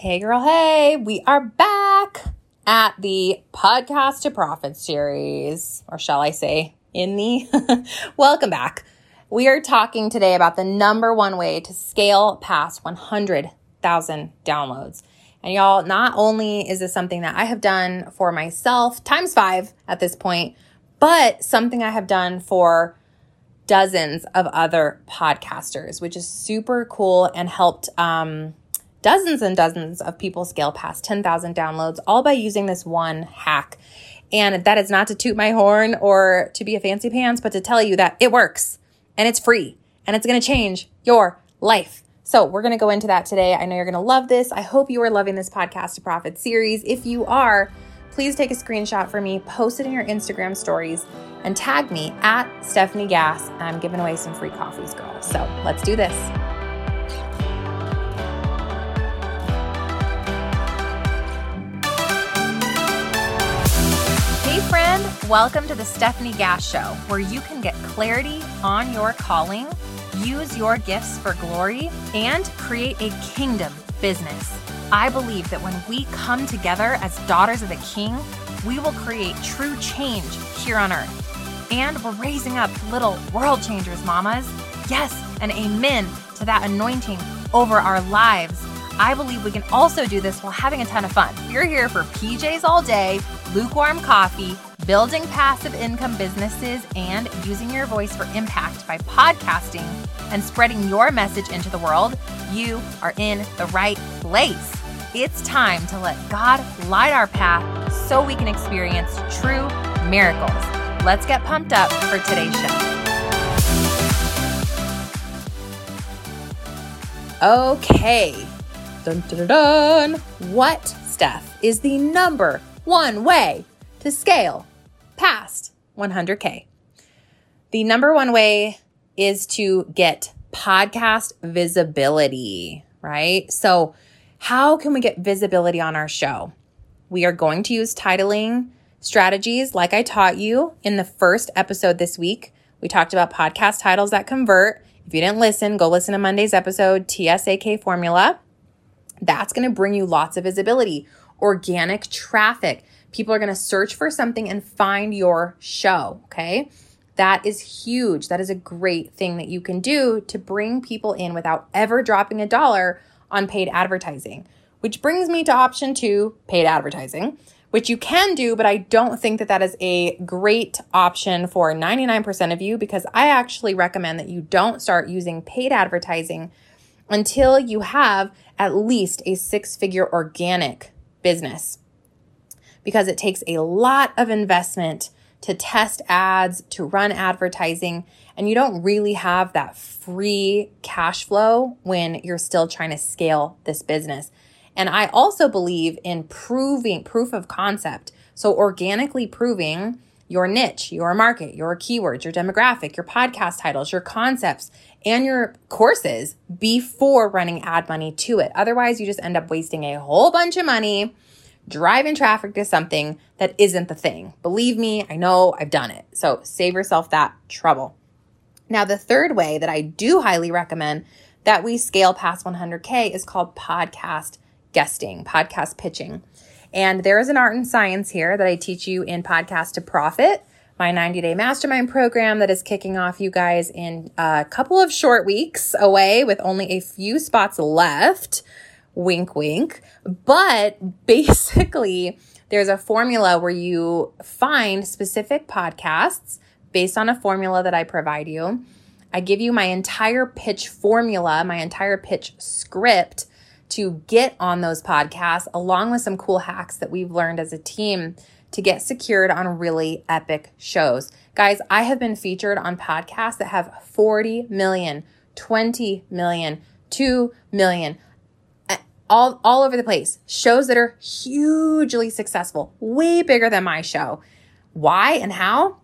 Hey, girl, hey, we are back at the Podcast to Profit series, or shall I say, in the welcome back. We are talking today about the number one way to scale past 100,000 downloads. And y'all, not only is this something that I have done for myself, times five at this point, but something I have done for dozens of other podcasters, which is super cool and helped um, dozens and dozens of people scale past 10,000 downloads, all by using this one hack. And that is not to toot my horn or to be a fancy pants, but to tell you that it works and it's free and it's going to change your life. So, we're going to go into that today. I know you're going to love this. I hope you are loving this podcast to profit series. If you are, please take a screenshot for me, post it in your Instagram stories, and tag me at Stefanie Gass. I'm giving away some free coffees, girl. So, let's do this. Welcome to the Stefanie Gass Show, where you can get clarity on your calling, use your gifts for glory, and create a kingdom business. I believe that when we come together as daughters of the King, we will create true change here on earth. And we're raising up little world changers, mamas. Yes, and amen to that anointing over our lives. I believe we can also do this while having a ton of fun. You're here for PJs all day, lukewarm coffee, building passive income businesses, and using your voice for impact by podcasting and spreading your message into the world, you are in the right place. It's time to let God light our path so we can experience true miracles. Let's get pumped up for today's show. Okay. Dun, dun, dun. What, Steph, is the number one way to scale past 100K. The number one way is to get podcast visibility, right? So, how can we get visibility on our show? We are going to use titling strategies like I taught you in the first episode this week. We talked about podcast titles that convert. If you didn't listen, go listen to Monday's episode, TSAK formula. That's going to bring you lots of visibility, organic traffic. People are going to search for something and find your show. Okay. That is huge. That is a great thing that you can do to bring people in without ever dropping a dollar on paid advertising. Which brings me to option two paid advertising, which you can do, but I don't think that that is a great option for 99% of you because I actually recommend that you don't start using paid advertising until you have at least a six figure organic business because it takes a lot of investment to test ads, to run advertising, and you don't really have that free cash flow when you're still trying to scale this business. And I also believe in proving proof of concept. So organically proving your niche, your market, your keywords, your demographic, your podcast titles, your concepts, and your courses before running ad money to it. Otherwise, you just end up wasting a whole bunch of money driving traffic to something that isn't the thing. Believe me, I know I've done it. So save yourself that trouble. Now, the third way that I do highly recommend that we scale past 100K is called podcast guesting, podcast pitching. And there is an art and science here that I teach you in Podcast to Profit, my 90 day mastermind program that is kicking off, you guys, in a couple of short weeks away with only a few spots left wink, wink. But basically, there's a formula where you find specific podcasts based on a formula that I provide you. I give you my entire pitch formula, my entire pitch script to get on those podcasts, along with some cool hacks that we've learned as a team to get secured on really epic shows. Guys, I have been featured on podcasts that have 40 million, 20 million, 2 million all, all over the place. Shows that are hugely successful, way bigger than my show. Why and how?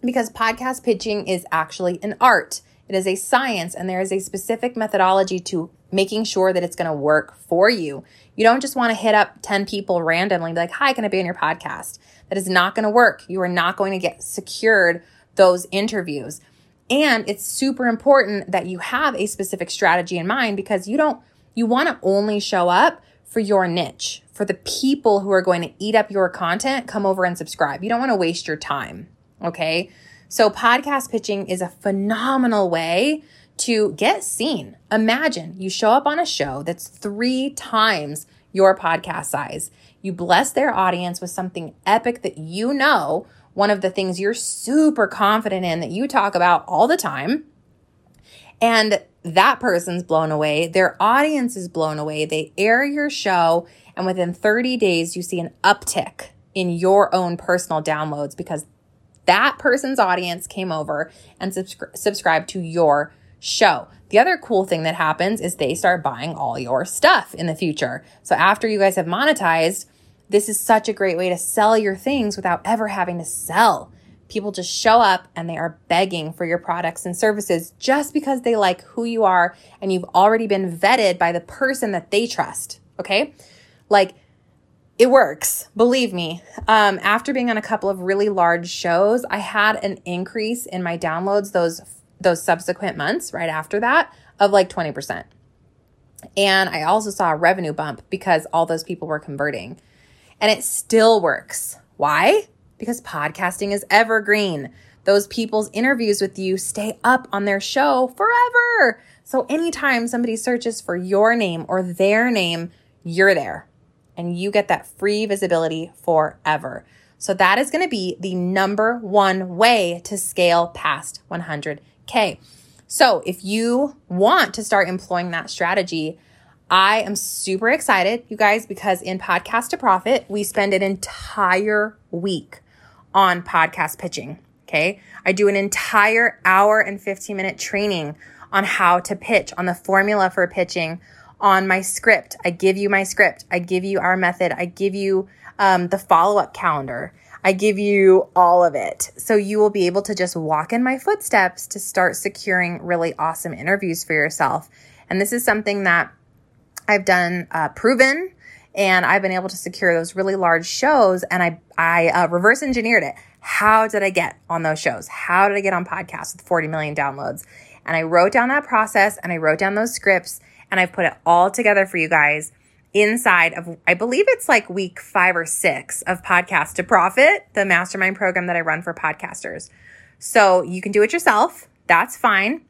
Because podcast pitching is actually an art. It is a science and there is a specific methodology to making sure that it's going to work for you. You don't just want to hit up 10 people randomly and be like, hi, can I be on your podcast? That is not going to work. You are not going to get secured those interviews. And it's super important that you have a specific strategy in mind because you don't you want to only show up for your niche, for the people who are going to eat up your content, come over and subscribe. You don't want to waste your time. Okay. So, podcast pitching is a phenomenal way to get seen. Imagine you show up on a show that's three times your podcast size. You bless their audience with something epic that you know, one of the things you're super confident in that you talk about all the time. And that person's blown away. Their audience is blown away. They air your show, and within 30 days, you see an uptick in your own personal downloads because that person's audience came over and subscri- subscribed to your show. The other cool thing that happens is they start buying all your stuff in the future. So after you guys have monetized, this is such a great way to sell your things without ever having to sell. People just show up and they are begging for your products and services just because they like who you are and you've already been vetted by the person that they trust. Okay. Like it works. Believe me. Um, after being on a couple of really large shows, I had an increase in my downloads those those subsequent months right after that of like 20%. And I also saw a revenue bump because all those people were converting. And it still works. Why? Because podcasting is evergreen. Those people's interviews with you stay up on their show forever. So anytime somebody searches for your name or their name, you're there and you get that free visibility forever. So that is going to be the number one way to scale past 100K. So if you want to start employing that strategy, I am super excited, you guys, because in Podcast to Profit, we spend an entire week on podcast pitching. Okay. I do an entire hour and 15 minute training on how to pitch, on the formula for pitching, on my script. I give you my script. I give you our method. I give you um, the follow up calendar. I give you all of it. So you will be able to just walk in my footsteps to start securing really awesome interviews for yourself. And this is something that I've done uh, proven and I've been able to secure those really large shows and I, I uh, reverse engineered it. How did I get on those shows? How did I get on podcasts with 40 million downloads? And I wrote down that process and I wrote down those scripts and I've put it all together for you guys inside of, I believe it's like week five or six of Podcast to Profit, the mastermind program that I run for podcasters. So you can do it yourself. That's fine.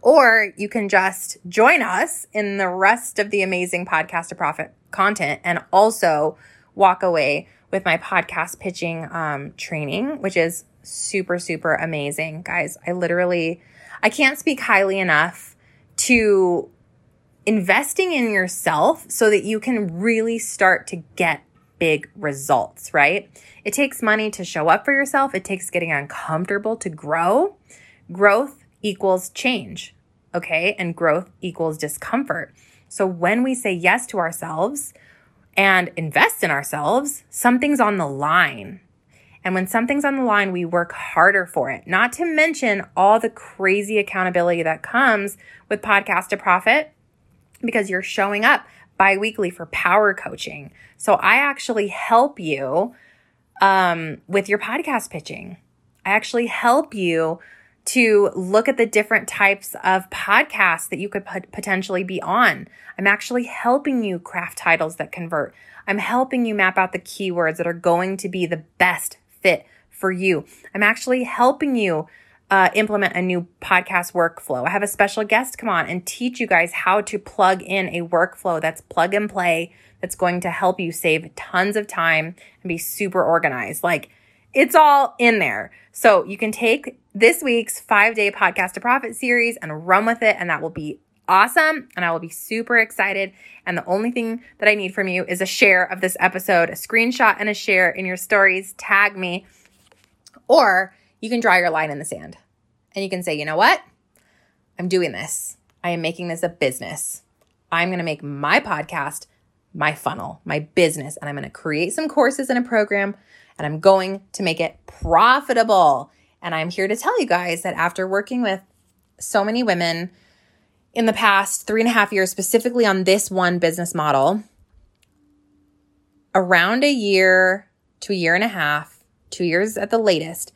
Or you can just join us in the rest of the amazing Podcast to Profit content and also walk away with my podcast pitching um, training, which is super, super amazing. Guys, I literally, I can't speak highly enough to investing in yourself so that you can really start to get big results, right? It takes money to show up for yourself. It takes getting uncomfortable to grow. Growth equals change, okay? And growth equals discomfort. So when we say yes to ourselves and invest in ourselves, something's on the line. And when something's on the line, we work harder for it. Not to mention all the crazy accountability that comes with Podcast to Profit because you're showing up bi-weekly for power coaching. So I actually help you um, with your podcast pitching. I actually help you to look at the different types of podcasts that you could potentially be on. I'm actually helping you craft titles that convert. I'm helping you map out the keywords that are going to be the best fit for you. I'm actually helping you uh, implement a new podcast workflow. I have a special guest come on and teach you guys how to plug in a workflow that's plug and play that's going to help you save tons of time and be super organized. Like it's all in there. So you can take this week's five day podcast to profit series and run with it. And that will be awesome. And I will be super excited. And the only thing that I need from you is a share of this episode, a screenshot and a share in your stories. Tag me. Or you can draw your line in the sand and you can say, you know what? I'm doing this. I am making this a business. I'm going to make my podcast my funnel, my business, and I'm going to create some courses and a program and I'm going to make it profitable. And I'm here to tell you guys that after working with so many women in the past three and a half years, specifically on this one business model, around a year to a year and a half, two years at the latest,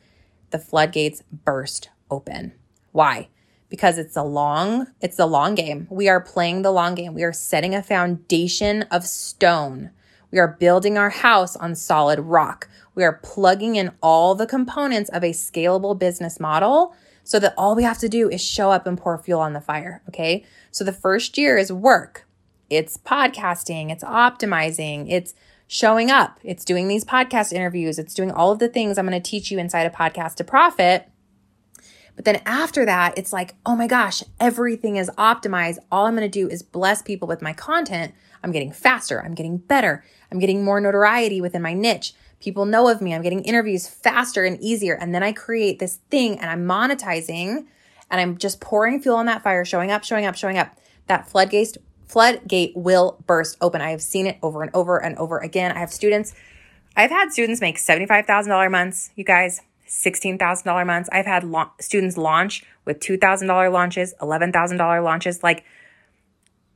the floodgates burst open. Why? Because it's a long it's a long game. We are playing the long game. We are setting a foundation of stone. We are building our house on solid rock. We are plugging in all the components of a scalable business model so that all we have to do is show up and pour fuel on the fire, okay? So the first year is work. It's podcasting, it's optimizing, it's showing up, it's doing these podcast interviews, it's doing all of the things I'm going to teach you inside a podcast to profit but then after that, it's like, oh my gosh, everything is optimized. All I'm going to do is bless people with my content. I'm getting faster. I'm getting better. I'm getting more notoriety within my niche. People know of me. I'm getting interviews faster and easier. And then I create this thing and I'm monetizing and I'm just pouring fuel on that fire, showing up, showing up, showing up. That floodgate floodgate will burst open. I have seen it over and over and over again. I have students, I've had students make $75,000 months, you guys. $16,000 months. I've had la- students launch with $2,000 launches, $11,000 launches. Like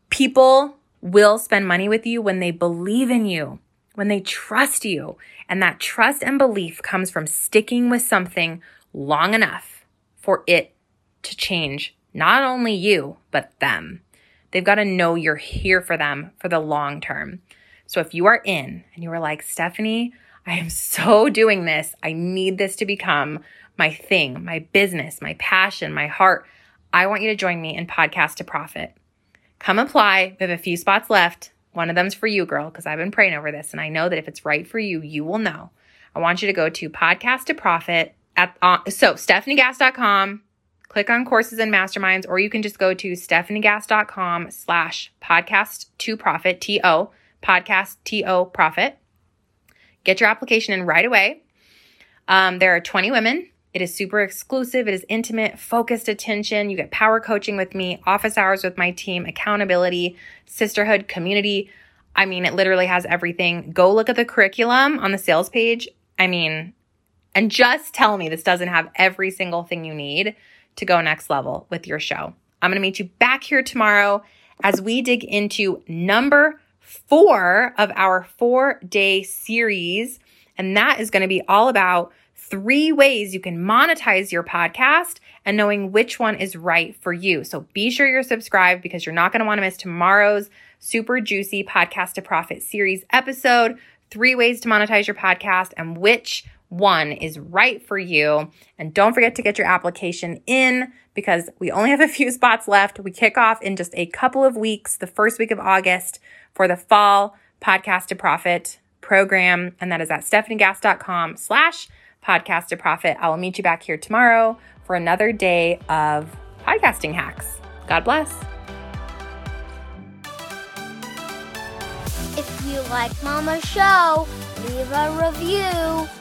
people will spend money with you when they believe in you, when they trust you. And that trust and belief comes from sticking with something long enough for it to change not only you, but them. They've got to know you're here for them for the long term. So if you are in and you are like, Stefanie, I am so doing this. I need this to become my thing, my business, my passion, my heart. I want you to join me in Podcast to Profit. Come apply. We have a few spots left. One of them's for you, girl, because I've been praying over this and I know that if it's right for you, you will know. I want you to go to Podcast to Profit at uh, so stefaniegass.com, click on courses and masterminds, or you can just go to stefaniegass.com slash podcast to profit, T O, podcast T O profit. Get your application in right away. Um, there are 20 women. It is super exclusive. It is intimate, focused attention. You get power coaching with me, office hours with my team, accountability, sisterhood, community. I mean, it literally has everything. Go look at the curriculum on the sales page. I mean, and just tell me this doesn't have every single thing you need to go next level with your show. I'm going to meet you back here tomorrow as we dig into number four of our four day series. And that is going to be all about three ways you can monetize your podcast and knowing which one is right for you. So be sure you're subscribed because you're not going to want to miss tomorrow's super juicy podcast to profit series episode. Three ways to monetize your podcast and which one is right for you. And don't forget to get your application in because we only have a few spots left. We kick off in just a couple of weeks, the first week of August for the fall podcast to profit program. And that is at stefaniegass.com slash podcast to profit. I will meet you back here tomorrow for another day of podcasting hacks. God bless. If you like Mama's show, leave a review.